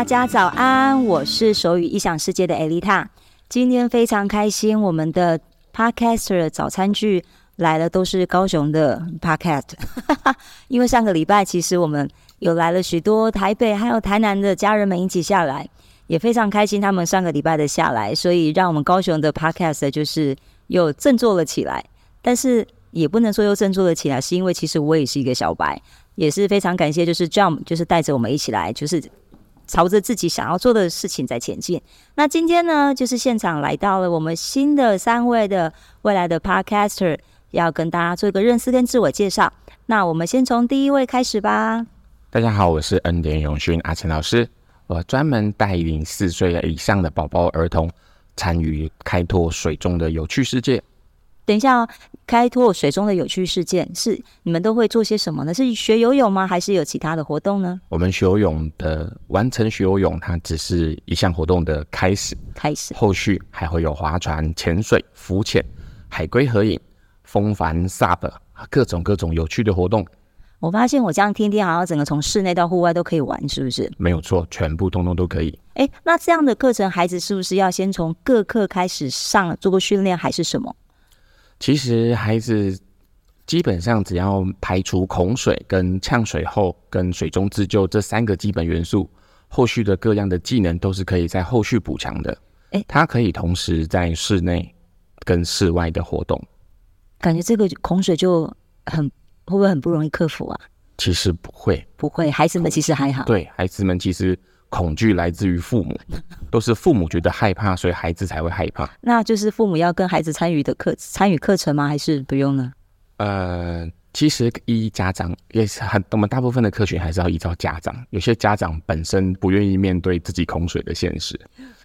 大家早安，我是手语异想世界的艾丽塔。今天非常开心，我们的 Podcaster 早餐剧来了，都是高雄的 Podcast。因为上个礼拜其实我们有来了许多台北还有台南的家人们一起下来，也非常开心他们上个礼拜的下来，所以让我们高雄的 Podcast 就是又振作了起来。但是也不能说又振作了起来，是因为其实我也是一个小白，也是非常感谢，就是 Jump 就是带着我们一起来，就是。朝着自己想要做的事情在前进。那今天呢，就是现场来到了我们新的三位的未来的 Podcaster，要跟大家做一个认识跟自我介绍。那我们先从第一位开始吧。大家好，我是恩典永勋阿成老师，我专门带领四岁以上的宝宝儿童参与开拓水中的有趣世界。等一下哦，开拓水中的有趣事件是你们都会做些什么呢？是学游泳吗？还是有其他的活动呢？我们学游泳的完成学游泳，它只是一项活动的开始，开始，后续还会有划船、潜水、浮潜、海龟合影、风帆、SUP，各种各种有趣的活动。我发现我这样天天好像整个从室内到户外都可以玩，是不是？没有错，全部通通都可以。哎，那这样的课程，孩子是不是要先从各课开始上，做过训练，还是什么？其实孩子基本上只要排除恐水、跟呛水后、跟水中自救这三个基本元素，后续的各样的技能都是可以在后续补强的。哎，他可以同时在室内跟室外的活动。感觉这个恐水就很会不会很不容易克服啊？其实不会，不会，孩子们其实还好。对，孩子们其实。恐惧来自于父母，都是父母觉得害怕，所以孩子才会害怕。那就是父母要跟孩子参与的课参与课程吗？还是不用呢？呃，其实依家长也是很，我们大部分的课群还是要依照家长。有些家长本身不愿意面对自己恐水的现实。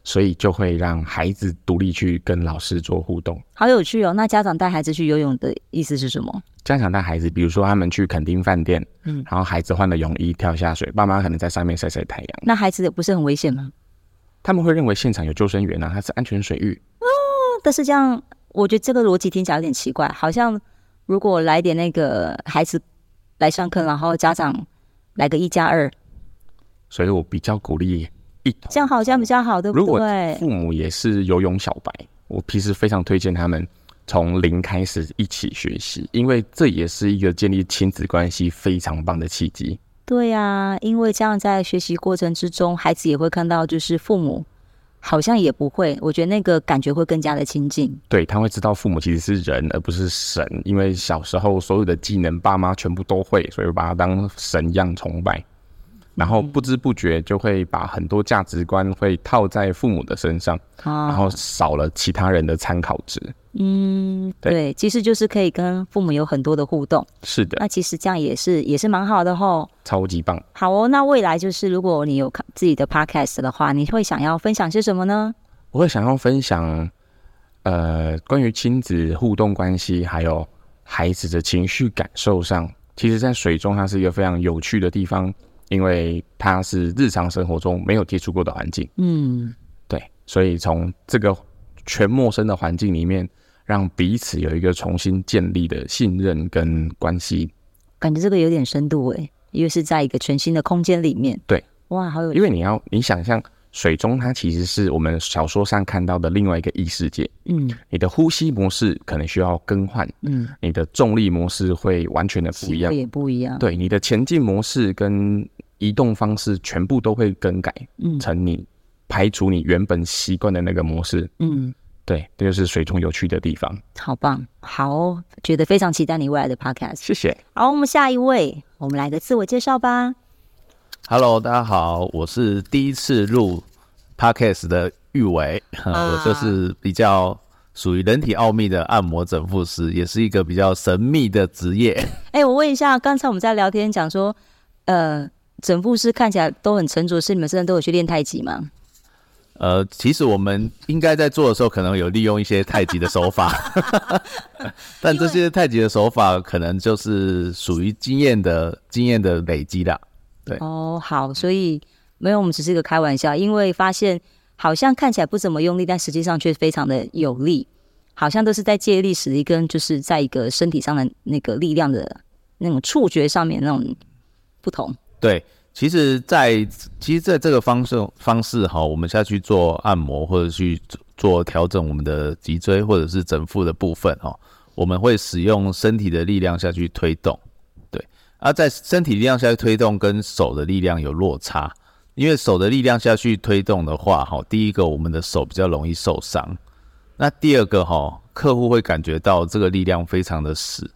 所以就会让孩子独立去跟老师做互动，好有趣哦。那家长带孩子去游泳的意思是什么？家长带孩子，比如说他们去垦丁饭店，嗯，然后孩子换了泳衣跳下水，爸妈可能在上面晒晒太阳。那孩子也不是很危险吗？他们会认为现场有救生员啊，它是安全水域哦。但是这样，我觉得这个逻辑听起来有点奇怪，好像如果来点那个孩子来上课，然后家长来个一加二，所以我比较鼓励。这样好像比较好，对不对？如果父母也是游泳小白，我平时非常推荐他们从零开始一起学习，因为这也是一个建立亲子关系非常棒的契机。对呀、啊，因为这样在学习过程之中，孩子也会看到，就是父母好像也不会，我觉得那个感觉会更加的亲近。对，他会知道父母其实是人，而不是神，因为小时候所有的技能爸妈全部都会，所以把他当神一样崇拜。然后不知不觉就会把很多价值观会套在父母的身上，然后少了其他人的参考值。嗯，对，其实就是可以跟父母有很多的互动。是的，那其实这样也是也是蛮好的吼。超级棒。好哦，那未来就是如果你有看自己的 podcast 的话，你会想要分享些什么呢？我会想要分享，呃，关于亲子互动关系，还有孩子的情绪感受上，其实，在水中它是一个非常有趣的地方。因为它是日常生活中没有接触过的环境，嗯，对，所以从这个全陌生的环境里面，让彼此有一个重新建立的信任跟关系，感觉这个有点深度诶，因为是在一个全新的空间里面，对，哇，好有，因为你要你想象水中，它其实是我们小说上看到的另外一个异世界，嗯，你的呼吸模式可能需要更换，嗯，你的重力模式会完全的不一样，也不一样，对，你的前进模式跟移动方式全部都会更改，嗯，成你排除你原本习惯的那个模式，嗯，对，这就是水中有趣的地方。好棒，好，觉得非常期待你未来的 podcast。谢谢。好，我们下一位，我们来个自我介绍吧。Hello，大家好，我是第一次录 podcast 的玉维，啊、我就是比较属于人体奥秘的按摩整复师，也是一个比较神秘的职业。哎、欸，我问一下，刚才我们在聊天讲说，呃。整复师看起来都很沉着，是你们真的都有去练太极吗？呃，其实我们应该在做的时候，可能有利用一些太极的手法，但这些太极的手法可能就是属于经验的经验的累积的。对哦，好，所以没有，我们只是一个开玩笑，因为发现好像看起来不怎么用力，但实际上却非常的有力，好像都是在借力使力，跟就是在一个身体上的那个力量的那种触觉上面那种不同。对，其实在，其实在这个方式方式哈，我们下去做按摩或者去做调整我们的脊椎或者是整副的部分哈，我们会使用身体的力量下去推动，对。而在身体力量下去推动跟手的力量有落差，因为手的力量下去推动的话哈，第一个我们的手比较容易受伤，那第二个哈，客户会感觉到这个力量非常的死。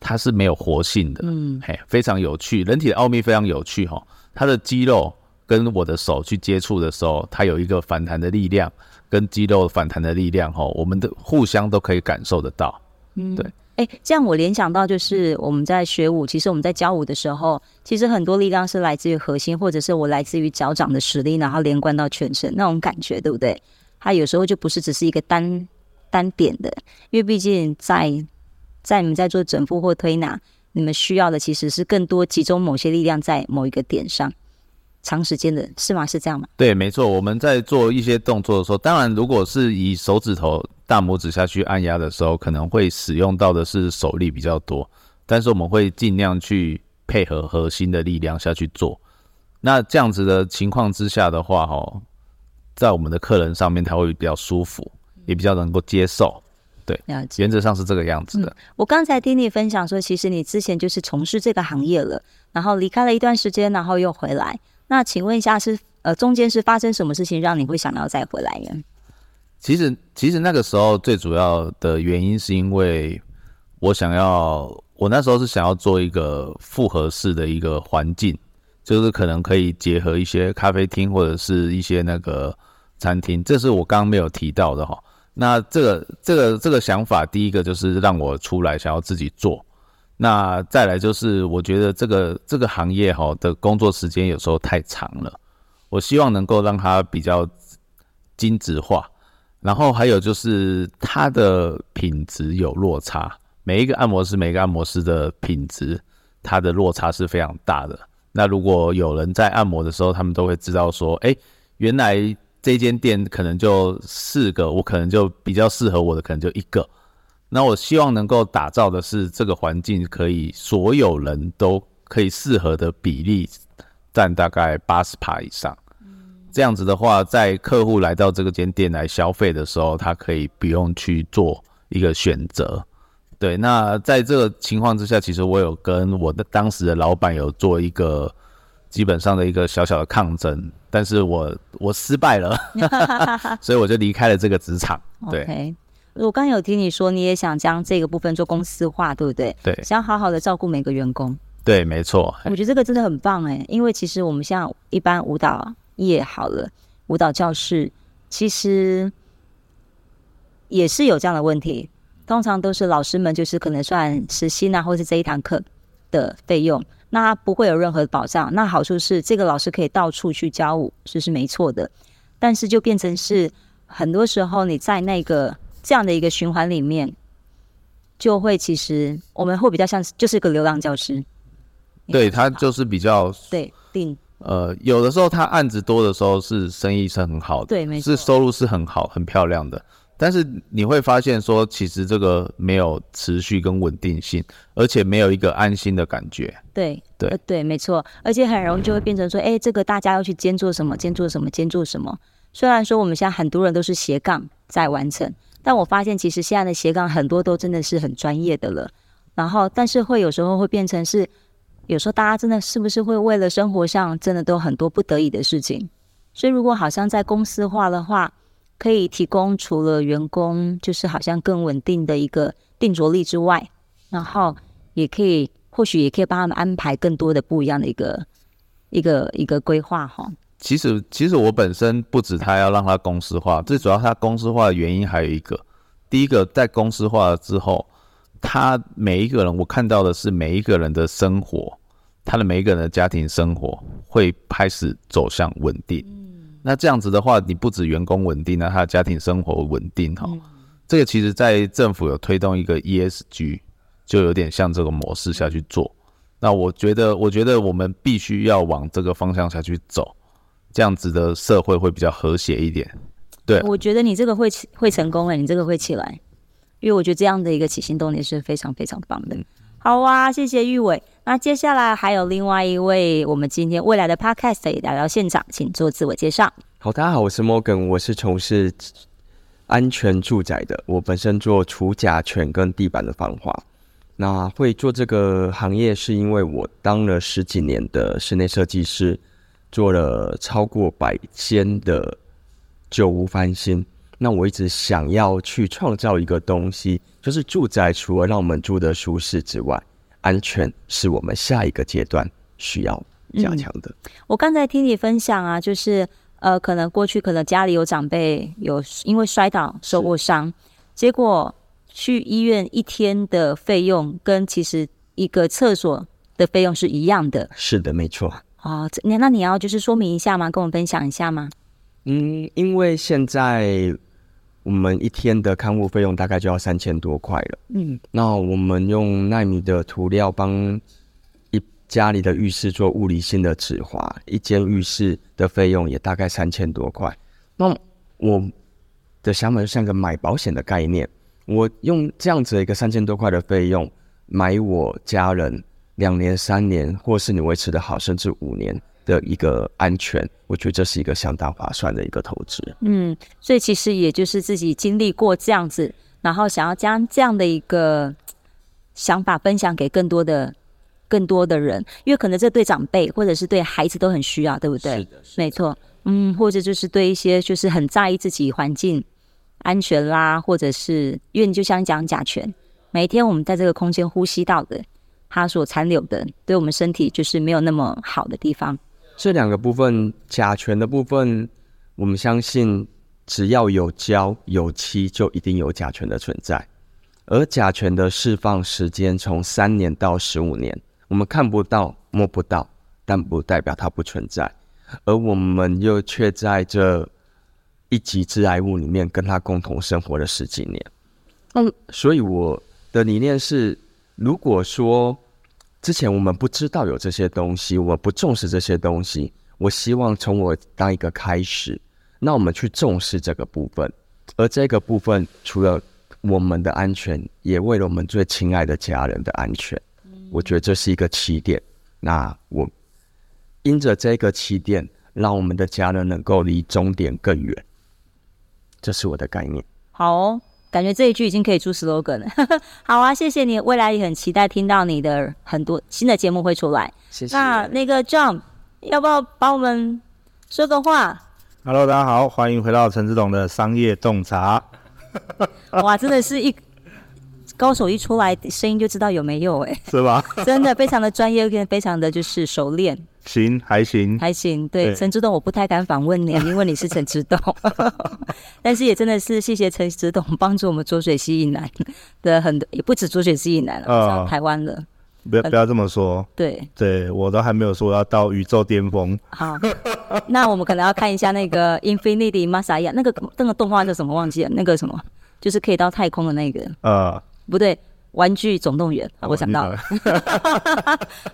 它是没有活性的，嗯，嘿，非常有趣。人体的奥秘非常有趣哈，它的肌肉跟我的手去接触的时候，它有一个反弹的力量，跟肌肉反弹的力量哈，我们的互相都可以感受得到。嗯，对。哎、这样我联想到就是我们在学舞，其实我们在教舞的时候，其实很多力量是来自于核心，或者是我来自于脚掌的实力，然后连贯到全身那种感觉，对不对？它有时候就不是只是一个单单点的，因为毕竟在。在你们在做整复或推拿，你们需要的其实是更多集中某些力量在某一个点上，长时间的是吗？是这样吗？对，没错。我们在做一些动作的时候，当然如果是以手指头、大拇指下去按压的时候，可能会使用到的是手力比较多，但是我们会尽量去配合核心的力量下去做。那这样子的情况之下的话，哈，在我们的客人上面他会比较舒服，也比较能够接受。对，原则上是这个样子的。嗯，我刚才听你分享说，其实你之前就是从事这个行业了，然后离开了一段时间，然后又回来。那请问一下是，呃中间是发生什么事情让你会想要再回来呢？其实，其实那个时候最主要的原因是因为我想要，我那时候是想要做一个复合式的一个环境，就是可能可以结合一些咖啡厅或者是一些那个餐厅，这是我刚刚没有提到的哈。那这个这个这个想法，第一个就是让我出来想要自己做。那再来就是，我觉得这个这个行业哈的工作时间有时候太长了，我希望能够让它比较精致化。然后还有就是它的品质有落差，每一个按摩师每个按摩师的品质，它的落差是非常大的。那如果有人在按摩的时候，他们都会知道说，哎，原来。这间店可能就四个，我可能就比较适合我的，可能就一个。那我希望能够打造的是这个环境，可以所有人都可以适合的比例占大概八十趴以上。这样子的话，在客户来到这个间店来消费的时候，他可以不用去做一个选择。对，那在这个情况之下，其实我有跟我的当时的老板有做一个。基本上的一个小小的抗争，但是我我失败了，所以我就离开了这个职场。对，okay. 我刚有听你说你也想将这个部分做公司化，对不对？对，想好好的照顾每个员工。对，没错。我觉得这个真的很棒哎，因为其实我们像一般舞蹈业好了，舞蹈教室其实也是有这样的问题，通常都是老师们就是可能算时薪啊，或是这一堂课的费用。那不会有任何的保障。那好处是，这个老师可以到处去教舞，这是没错的。但是就变成是，很多时候你在那个这样的一个循环里面，就会其实我们会比较像就是一个流浪教师。对，他就是比较对定。呃，有的时候他案子多的时候是生意是很好的，对，没错，是收入是很好很漂亮的。但是你会发现说，其实这个没有持续跟稳定性，而且没有一个安心的感觉。对对、呃、对，没错。而且很容易就会变成说，哎，这个大家要去兼做什么，兼做什么，兼做什么。虽然说我们现在很多人都是斜杠在完成，但我发现其实现在的斜杠很多都真的是很专业的了。然后，但是会有时候会变成是，有时候大家真的是不是会为了生活上真的都很多不得已的事情。所以如果好像在公司化的话，可以提供除了员工就是好像更稳定的一个定着力之外，然后也可以或许也可以帮他们安排更多的不一样的一个一个一个规划哈。其实其实我本身不止他要让他公司化，最主要他公司化的原因还有一个，第一个在公司化了之后，他每一个人我看到的是每一个人的生活，他的每一个人的家庭生活会开始走向稳定。嗯那这样子的话，你不止员工稳定，那他的家庭生活稳定哈。这个其实，在政府有推动一个 ESG，就有点像这个模式下去做。那我觉得，我觉得我们必须要往这个方向下去走，这样子的社会会比较和谐一点。对，我觉得你这个会会成功了，你这个会起来，因为我觉得这样的一个起心动念是非常非常棒的。好啊，谢谢玉伟。那接下来还有另外一位，我们今天未来的 Podcast 也聊聊现场，请做自我介绍。好，大家好，我是 Morgan，我是从事安全住宅的，我本身做除甲醛跟地板的防滑。那会做这个行业，是因为我当了十几年的室内设计师，做了超过百间的旧屋翻新。那我一直想要去创造一个东西，就是住宅除了让我们住的舒适之外，安全是我们下一个阶段需要加强的。嗯，我刚才听你分享啊，就是呃，可能过去可能家里有长辈有因为摔倒受过伤，结果去医院一天的费用跟其实一个厕所的费用是一样的。是的，没错。哦，那那你要就是说明一下吗？跟我们分享一下吗？嗯，因为现在。我们一天的看护费用大概就要三千多块了。嗯，那我们用纳米的涂料帮一家里的浴室做物理性的止滑，一间浴室的费用也大概三千多块。那我的想法就像个买保险的概念，我用这样子的一个三千多块的费用买我家人两年、三年，或是你维持的好，甚至五年。的一个安全，我觉得这是一个相当划算的一个投资。嗯，所以其实也就是自己经历过这样子，然后想要将这样的一个想法分享给更多的、更多的人，因为可能这对长辈或者是对孩子都很需要，对不对？是的，是的，没错。嗯，或者就是对一些就是很在意自己环境安全啦，或者是因为你就像讲甲醛，每一天我们在这个空间呼吸到的，它所残留的，对我们身体就是没有那么好的地方。这两个部分，甲醛的部分，我们相信只要有胶有漆，就一定有甲醛的存在。而甲醛的释放时间从三年到十五年，我们看不到摸不到，但不代表它不存在。而我们又却在这一级致癌物里面跟它共同生活了十几年。嗯，所以我的理念是，如果说。之前我们不知道有这些东西，我不重视这些东西。我希望从我当一个开始，那我们去重视这个部分。而这个部分除了我们的安全，也为了我们最亲爱的家人的安全。我觉得这是一个起点。那我因着这个起点，让我们的家人能够离终点更远。这是我的概念。好哦。感觉这一句已经可以出 slogan 了。好啊，谢谢你，未来也很期待听到你的很多新的节目会出来。谢谢。那那个 John，要不要帮我们说个话？Hello，大家好，欢迎回到陈志董的商业洞察。哇，真的是一高手一出来，声音就知道有没有哎、欸，是吧？真的非常的专业，跟非常的就是熟练。行，还行，还行。对，陈执董，我不太敢访问你，因为你是陈执董。但是也真的是谢谢陈执董帮助我们浊水溪以南的很多，也不止浊水溪以南了，呃、台湾了。不要不要这么说。对，对我都还没有说要到宇宙巅峰。好，那我们可能要看一下那个 Infinity Masaya 那个那个动画叫什么？忘记了，那个什么，就是可以到太空的那个。呃，不对。玩具总动员，我想到了。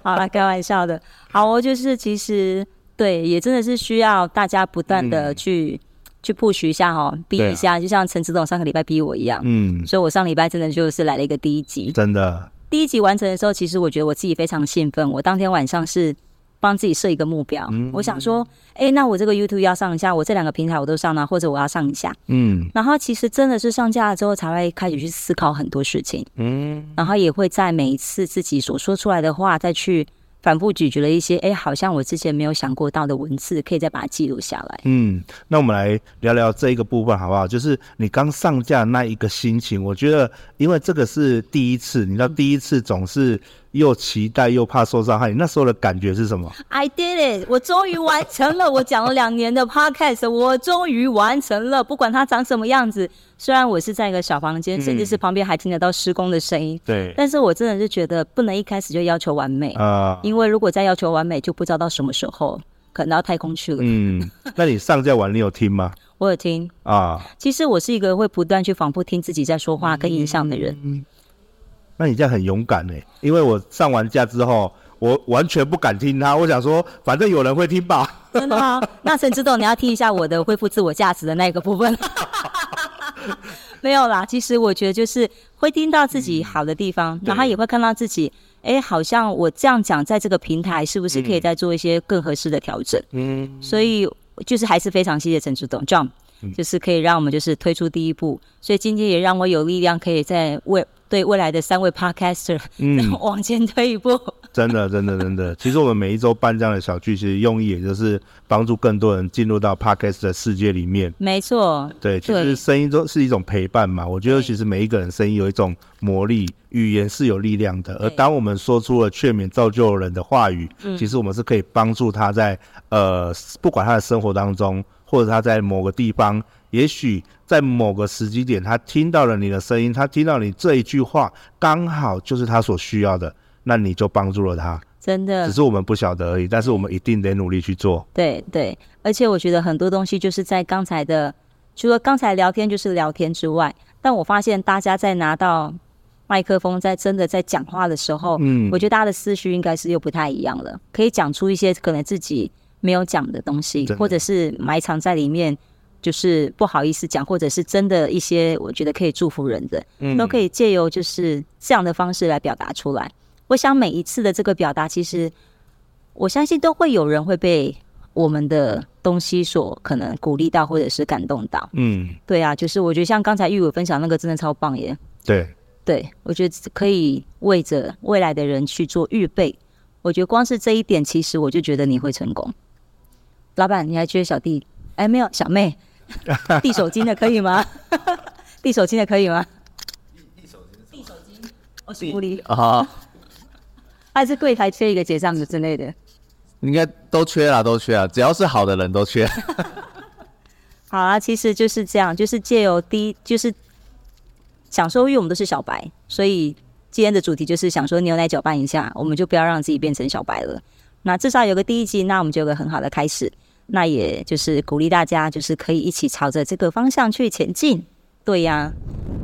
好 了，开玩笑的。好，我就是其实对，也真的是需要大家不断的去、嗯、去 push 一下哈，逼一下，啊、就像陈志董上个礼拜逼我一样。嗯，所以我上礼拜真的就是来了一个第一集，真的。第一集完成的时候，其实我觉得我自己非常兴奋。我当天晚上是。帮自己设一个目标，嗯、我想说，哎、欸，那我这个 YouTube 要上一下，我这两个平台我都上了，或者我要上一下，嗯，然后其实真的是上架了之后，才会开始去思考很多事情，嗯，然后也会在每一次自己所说出来的话，再去。反复咀嚼了一些，哎，好像我之前没有想过到的文字，可以再把它记录下来。嗯，那我们来聊聊这一个部分好不好？就是你刚上架那一个心情，我觉得，因为这个是第一次，你知道，第一次总是又期待又怕受伤害，你那时候的感觉是什么？I did it！我终于完成了，我讲了两年的 podcast，我终于完成了，不管它长什么样子。虽然我是在一个小房间，甚至是旁边还听得到施工的声音，对，但是我真的是觉得不能一开始就要求完美啊，因为如果再要求完美，就不知道到什么时候可能到太空去了。嗯，那你上架完你有听吗？我有听啊。其实我是一个会不断去反复听自己在说话跟影像的人。嗯，那你这样很勇敢呢？因为我上完架之后，我完全不敢听他。我想说，反正有人会听吧。真的吗？那陈志栋，你要听一下我的恢复自我价值的那个部分。没有啦。其实我觉得就是会听到自己好的地方，嗯、然后也会看到自己，哎，好像我这样讲，在这个平台是不是可以再做一些更合适的调整？嗯，所以就是还是非常谢谢陈志栋 John，就是可以让我们就是推出第一步，所以今天也让我有力量可以在为对未来的三位 Podcaster 嗯 往前推一步。真的，真的，真的。其实我们每一周办这样的小聚，其实用意也就是帮助更多人进入到 Podcast 的世界里面。没错，对，其实声音都是一种陪伴嘛。我觉得其实每一个人声音有一种魔力，语言是有力量的。而当我们说出了劝勉造就人的话语，其实我们是可以帮助他在呃，不管他的生活当中，或者他在某个地方，也许在某个时机点，他听到了你的声音，他听到你这一句话，刚好就是他所需要的。那你就帮助了他，真的，只是我们不晓得而已。但是我们一定得努力去做。对对，而且我觉得很多东西就是在刚才的，除了刚才聊天就是聊天之外，但我发现大家在拿到麦克风，在真的在讲话的时候，嗯，我觉得大家的思绪应该是又不太一样了，可以讲出一些可能自己没有讲的东西，或者是埋藏在里面，就是不好意思讲，或者是真的一些我觉得可以祝福人的，嗯，都可以借由就是这样的方式来表达出来。我想每一次的这个表达，其实我相信都会有人会被我们的东西所可能鼓励到，或者是感动到。嗯，对啊，就是我觉得像刚才玉伟分享那个真的超棒耶。对，对我觉得可以为着未来的人去做预备。我觉得光是这一点，其实我就觉得你会成功。老板，你还缺小弟？哎，没有，小妹 递手巾的可以吗？递手巾的可以吗？递手巾，递手巾，我是狐狸啊。还是柜台缺一个结账的之类的，应该都缺啦，都缺啊，只要是好的人都缺。好啊，其实就是这样，就是借由第一，就是想说，因为我们都是小白，所以今天的主题就是想说牛奶搅拌一下，我们就不要让自己变成小白了。那至少有个第一集，那我们就有个很好的开始。那也就是鼓励大家，就是可以一起朝着这个方向去前进。对呀、啊，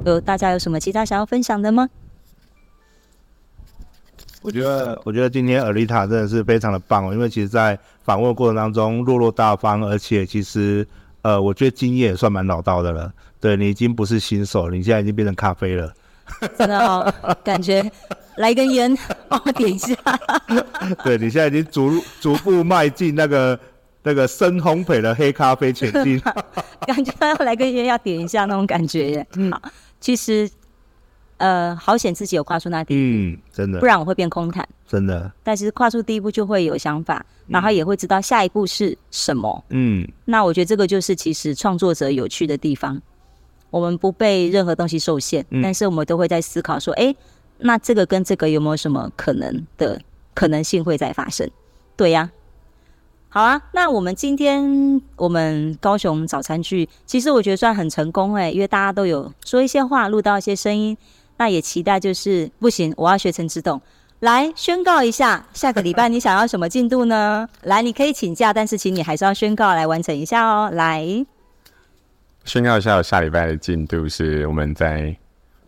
有大家有什么其他想要分享的吗？我觉得，我觉得今天 Alita 真的是非常的棒哦，因为其实，在访问过程当中落落大方，而且其实，呃，我觉得经验也算蛮老道的了。对，你已经不是新手，你现在已经变成咖啡了。真的哦，感觉来根烟帮我点一下。对，你现在已经逐逐步迈进那个那个深烘焙的黑咖啡前进。感觉要来根烟要点一下那种感觉耶。嗯，好，其实。呃，好险自己有跨出那第一步，嗯，真的，不然我会变空谈，真的。但是跨出第一步就会有想法，然后也会知道下一步是什么，嗯。那我觉得这个就是其实创作者有趣的地方，我们不被任何东西受限，嗯，但是我们都会在思考说，哎，那这个跟这个有没有什么可能的可能性会再发生？对呀。好啊，那我们今天我们高雄早餐剧，其实我觉得算很成功哎，因为大家都有说一些话，录到一些声音。那也期待，就是不行，我要学陈执董来宣告一下，下个礼拜你想要什么进度呢？来，你可以请假，但是请你还是要宣告来完成一下哦。来，宣告一下，下礼拜的进度是我们在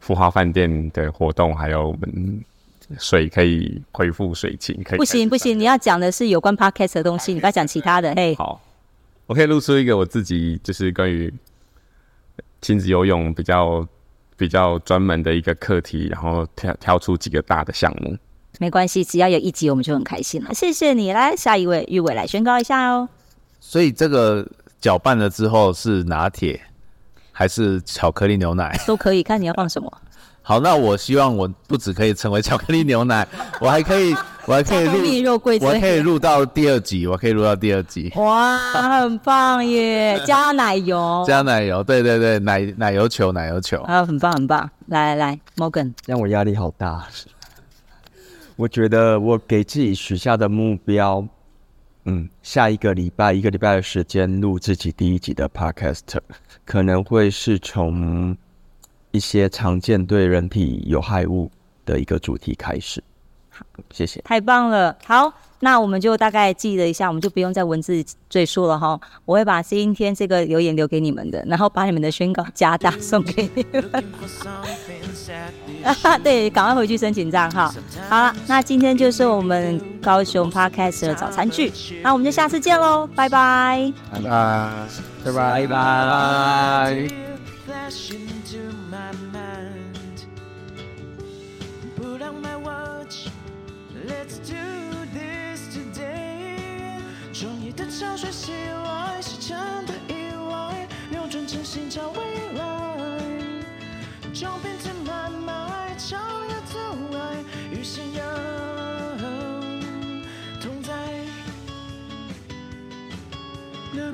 富华饭店的活动，还有我们水可以恢复水情，可以不行不行，你要讲的是有关 podcast 的东西，你不要讲其他的。嘿，好，我可以露出一个我自己就是关于亲子游泳比较。比较专门的一个课题，然后挑挑出几个大的项目，没关系，只要有一集我们就很开心了。谢谢你，来下一位玉伟来宣告一下哦。所以这个搅拌了之后是拿铁还是巧克力牛奶都可以，看你要放什么。好，那我希望我不只可以成为巧克力牛奶，我还可以，我还可以录，我还可以录到第二集，我可以录到第二集。哇，很棒耶！加奶油，加奶油，对对对，奶奶油球，奶油球，啊，很棒很棒。来来来，Morgan，让我压力好大。我觉得我给自己许下的目标，嗯，下一个礼拜一个礼拜的时间录自己第一集的 Podcast，可能会是从。一些常见对人体有害物的一个主题开始，好，谢谢，太棒了。好，那我们就大概记了一下，我们就不用再文字赘述了哈。我会把今天这个留言留给你们的，然后把你们的宣告加大送给你们。对，赶快回去申请账号。好了，那今天就是我们高雄 Podcast 的早餐剧，那我们就下次见喽，拜拜，拜拜，拜拜，拜拜。潮水袭来，细沉的意外，扭转真心找未来。将彼此慢慢长夜走来，与信仰同在。那